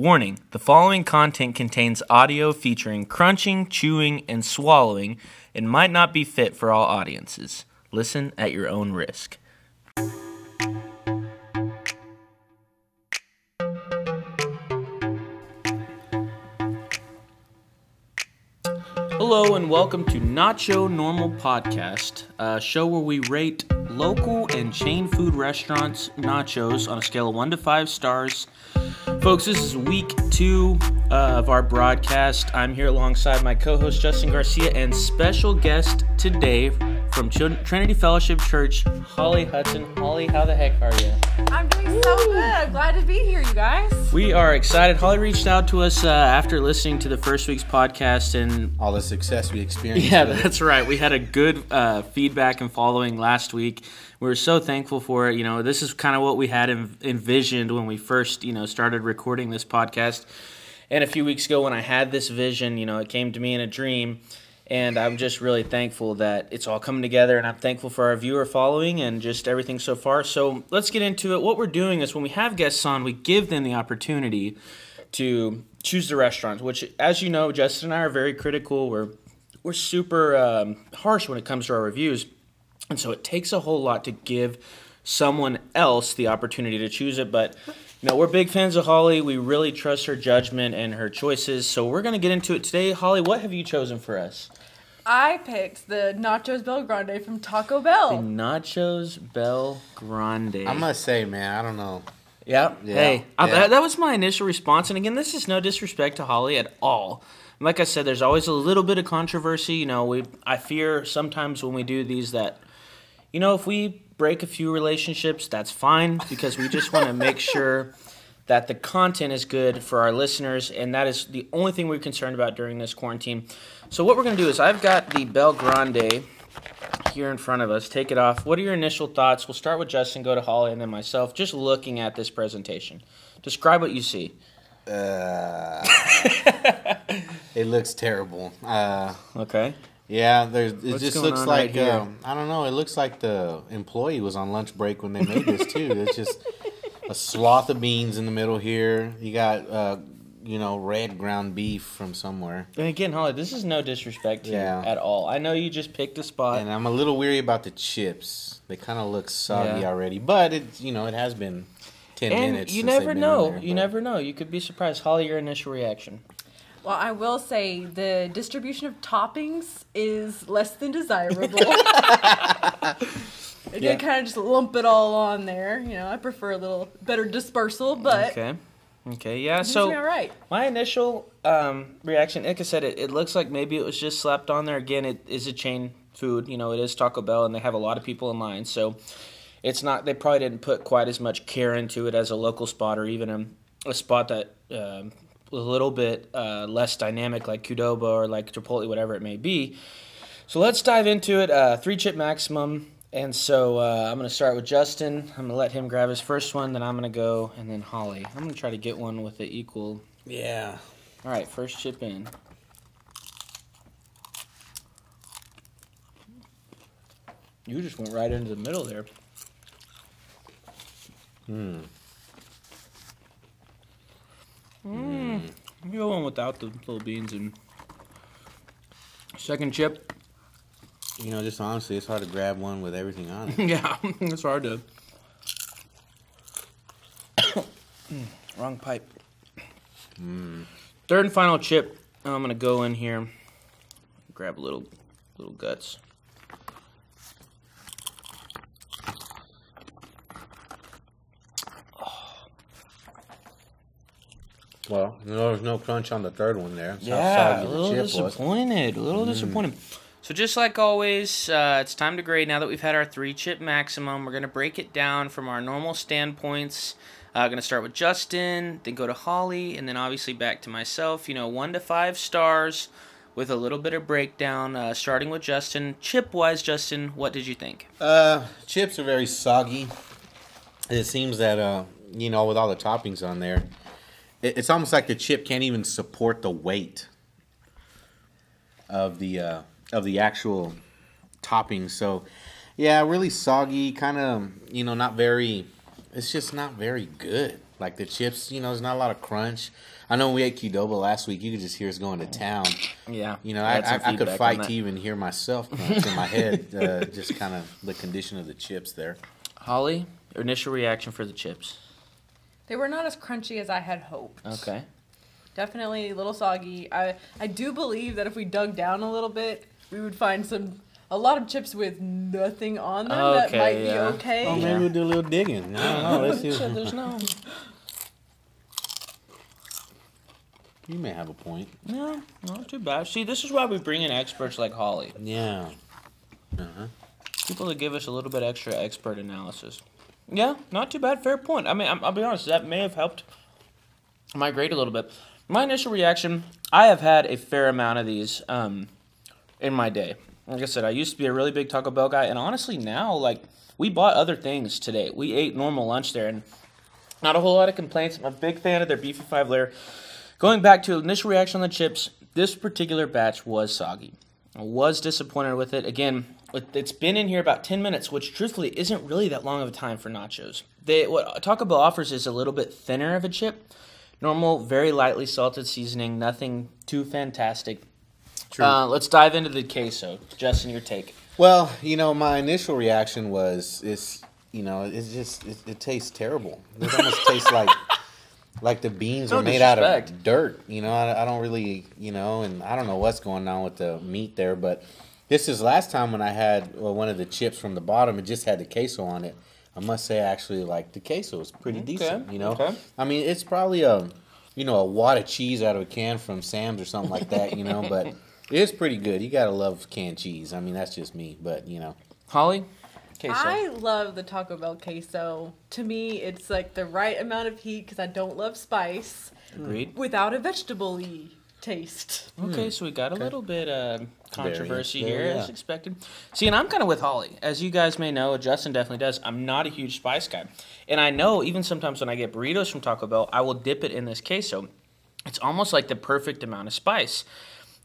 Warning the following content contains audio featuring crunching, chewing, and swallowing and might not be fit for all audiences. Listen at your own risk. Hello and welcome to Nacho Normal Podcast, a show where we rate local and chain food restaurants nachos on a scale of 1 to 5 stars. Folks, this is week 2 uh, of our broadcast. I'm here alongside my co-host Justin Garcia and special guest today from Ch- Trinity Fellowship Church, Holly Hudson. Holly, how the heck are you? I'm doing so good. I'm glad to be here, you guys. We are excited. Holly reached out to us uh, after listening to the first week's podcast and all the success we experienced. Yeah, with that's right. We had a good uh, feedback and following last week. We were so thankful for it. You know, this is kind of what we had en- envisioned when we first, you know, started recording this podcast. And a few weeks ago, when I had this vision, you know, it came to me in a dream. And I'm just really thankful that it's all coming together. And I'm thankful for our viewer following and just everything so far. So let's get into it. What we're doing is when we have guests on, we give them the opportunity to choose the restaurants, which, as you know, Justin and I are very critical. We're we're super um, harsh when it comes to our reviews, and so it takes a whole lot to give someone else the opportunity to choose it. But know, we're big fans of Holly. We really trust her judgment and her choices. So we're gonna get into it today. Holly, what have you chosen for us? I picked the Nachos Bel Grande from Taco Bell. The Nachos Bel Grande. I must say, man, I don't know. Yep. Yeah, Hey, yeah. that, that was my initial response. And again, this is no disrespect to Holly at all. Like I said, there's always a little bit of controversy. You know, we I fear sometimes when we do these that, you know, if we break a few relationships, that's fine because we just want to make sure that the content is good for our listeners, and that is the only thing we're concerned about during this quarantine. So what we're gonna do is I've got the Bel Grande here in front of us. Take it off. What are your initial thoughts? We'll start with Justin, go to Holly, and then myself. Just looking at this presentation, describe what you see. Uh, it looks terrible. Uh, Okay. yeah, there's. It What's just looks like right um, I don't know. It looks like the employee was on lunch break when they made this too. It's just a sloth of beans in the middle here. You got uh, you know red ground beef from somewhere, And again, Holly, this is no disrespect to Yeah. you at all. I know you just picked a spot. and I'm a little weary about the chips. They kind of look soggy Yeah. already, but it's you know it has been ten And minutes. you since never been know. in there, you but- never know. You could be surprised. Holly, your initial reaction. Well, I will say the distribution of toppings is less than desirable. they Yeah. did kind of just lump it all on there. You know, I prefer a little better dispersal, but Okay. Okay. Yeah. So all right. my initial um, reaction, like I said, it, it looks like maybe it was just slapped on there. Again, it is a chain food. You know, it is Taco Bell, and they have a lot of people in line. So it's not. They probably didn't put quite as much care into it as a local spot or even a, a spot that. Um, a little bit uh, less dynamic, like Qdoba or like Chipotle, whatever it may be. So let's dive into it. Uh, three chip maximum. And so uh, I'm going to start with Justin. I'm going to let him grab his first one. Then I'm going to go, and then Holly. I'm going to try to get one with the equal. Yeah. All right, first chip in. You just went right into the middle there. Hmm. Mm. You go one without the little beans and second chip. You know, just honestly, it's hard to grab one with everything on it. yeah, it's hard to. Mm, Wrong pipe. Third and final chip. I'm gonna go in here, grab a little, little guts. Well, no, there's no crunch on the third one there. That's Yeah, a little was. disappointed. A little disappointed. So just like always, uh, it's time to grade. Now that we've had our three chip maximum, we're gonna break it down from our normal standpoints. Uh, gonna start with Justin, then go to Holly, and then obviously back to myself. You know, one to five stars, with a little bit of breakdown. Uh, starting with Justin, chip wise, Justin, what did you think? Uh, chips are very soggy. It seems that uh, you know, with all the toppings on there, it, it's almost like the chip can't even support the weight of the uh, of the actual toppings. So, yeah, really soggy. Kind of, you know, not very. It's just not very good. Like the chips, you know, there's not a lot of crunch. I know we ate Qdoba last week. You could just hear us going to town. Yeah. You know, I I, I, I could fight to even hear myself crunch in my head. Uh, just kind of the condition of the chips there. Holly, initial reaction for the chips. They were not as crunchy as I had hoped. Okay. Definitely a little soggy. I I do believe that if we dug down a little bit, we would find some a lot of chips with nothing on them that Okay, might yeah. be okay. Oh, maybe we'll do a little digging. I don't know. Let's see. So there's no. You may have a point. No, not too bad. See, this is why we bring in experts like Holly. Yeah. Uh-huh. People that give us a little bit extra expert analysis. Yeah, not too bad. Fair point. I mean, I'm, I'll be honest, that may have helped my grade a little bit. My initial reaction I have had a fair amount of these um, in my day. Like I said, I used to be a really big Taco Bell guy, and honestly, now, like, we bought other things today. We ate normal lunch there, and not a whole lot of complaints. I'm a big fan of their beefy five layer. Going back to initial reaction on the chips, this particular batch was soggy. I was disappointed with it. Again, it- it's been in here about 10 minutes, which truthfully isn't really that long of a time for nachos. They what Taco Bell offers is a little bit thinner of a chip. Normal, very lightly salted seasoning, nothing too fantastic. True. Uh, let's dive into the queso. Justin, your take. Well, you know, my initial reaction was, it's, you know, it's just, it, it tastes terrible. It almost tastes like, like the beans No are made out of dirt. You know, I, I don't really, you know, and I don't know what's going on with the meat there, but this is last time when I had well, one of the chips from the bottom. It just had the queso on it. I must say, actually, like the queso is pretty decent. You know, okay. I mean, it's probably a, you know, a wad of cheese out of a can from Sam's or something like that. You know, but. It is pretty good. You gotta love canned cheese. I mean, that's just me, but you know. Holly? Queso. I love the Taco Bell queso. To me, it's like the right amount of heat because I don't love spice Agreed. without a vegetable-y taste. Okay, so we got a little bit uh, controversy Variance here, there, as expected. See, and I'm kind of with Holly. As you guys may know, Justin definitely does. I'm not a huge spice guy. And I know even sometimes when I get burritos from Taco Bell, I will dip it in this queso. It's almost like the perfect amount of spice.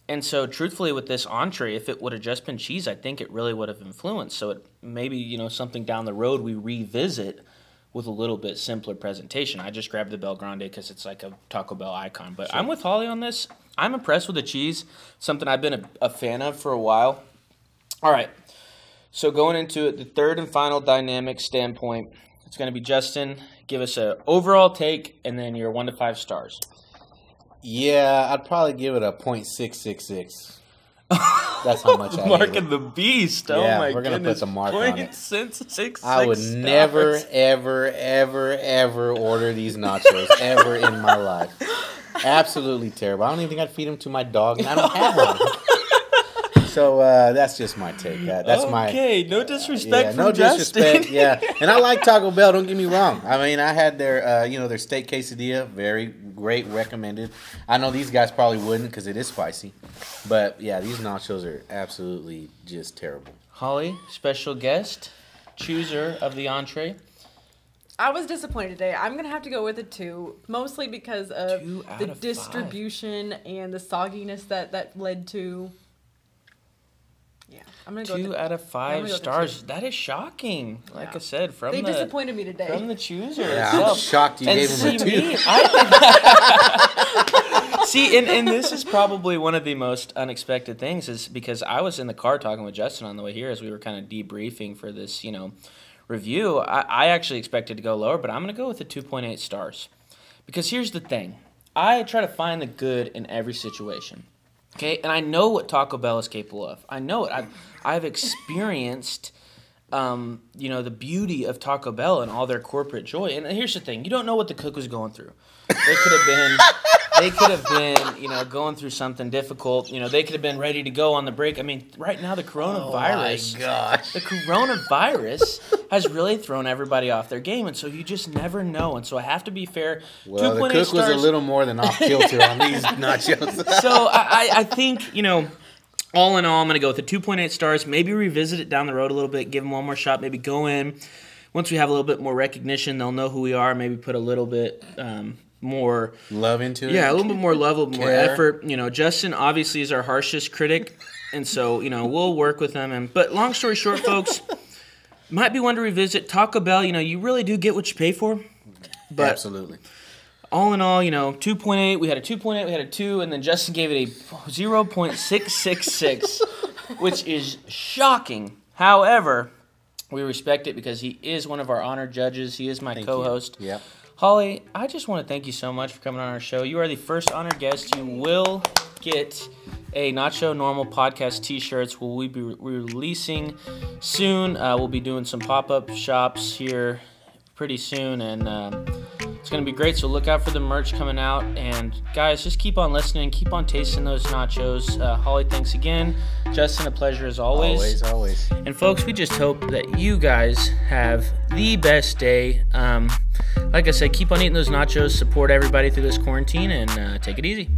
And so, truthfully, with this entree, if it would have just been cheese, I think it really would have influenced. So, it maybe you know something down the road we revisit with a little bit simpler presentation. I just grabbed the Bel Grande because it's like a Taco Bell icon. But I'm with Holly on this. I'm impressed with the cheese, something I've been a, a fan of for a while. All right, so going into it, the third and final dynamic standpoint, it's going to be Justin. Give us an overall take, and then your one to five stars. Yeah, I'd probably give it a .666. That's how much I Mark of the beast. Oh Yeah, my we're gonna put goodness. the mark on it. Since six, I would six never, stars. ever, ever, ever order these nachos ever in my life. Absolutely terrible. I don't even think I'd feed them to my dog, and I don't have one. so uh, that's just my take. That, that's my okay. No disrespect yeah, from no disrespect. Yeah, and I like Taco Bell. Don't get me wrong. I mean, I had their, uh, you know, their steak quesadilla. Very great, recommended. I know these guys probably wouldn't because it is spicy, but yeah, these nachos are absolutely just terrible. Holly, special guest, chooser of the entree. I was disappointed today. I'm gonna have to go with a two, mostly because of Two the of five. distribution and the sogginess that that led to. Yeah, I'm gonna go. Two with the, out of five go stars. That is shocking. Like Yeah. I said, from They the disappointed me today. from the chooser Yeah, I'm shocked you and gave him see a two. me, I, see, and, and this is probably one of the most unexpected things, is because I was in the car talking with Justin on the way here as we were kind of debriefing for this, you know, review. I, I actually expected to go lower, but I'm going to go with the 2.8 stars, because here's the thing: I try to find the good in every situation. Okay, and I know what Taco Bell is capable of. I know it. I've I've experienced um, you know, the beauty of Taco Bell and all their corporate joy. And here's the thing: you don't know what the cook was going through. They could have been, they could have been, you know, going through something difficult. You know, they could have been ready to go on the break. I mean, right now the coronavirus, oh my gosh. the coronavirus has really thrown everybody off their game, and so you just never know. And so I have to be fair. Well, the 2.8 cook was a little more than off kilter on these nachos. so I, I think you know all in all i'm going to go with the 2.8 stars maybe revisit it down the road a little bit give them one more shot maybe go in once we have a little bit more recognition they'll know who we are maybe put a little bit um, more Love into it. yeah a little bit more level more effort you know justin obviously is our harshest critic and so you know we'll work with him and but long story short folks might be one to revisit taco bell you know you really do get what you pay for But Absolutely. all in all, you know, 2.8, we had a 2.8, we had a 2, and then Justin gave it a 0.666, which is shocking. However, we respect it because he is one of our honored judges. He is my Thank co you. Yep. Holly, I just want to thank you so much for coming on our show. You are the first honored guest. You will get a Nacho Normal podcast T-shirts. Will we be re- releasing soon? Uh, we'll be doing some pop-up shops here pretty soon, and um, it's gonna be great. So look out for the merch coming out. And guys, just keep on listening, keep on tasting those nachos. Uh, Holly, thanks again. Justin, a pleasure as Always, always. Always. And folks, we just hope that you guys have the best day. Um, like I said, keep on eating those nachos, support everybody through this quarantine, and uh, take it easy.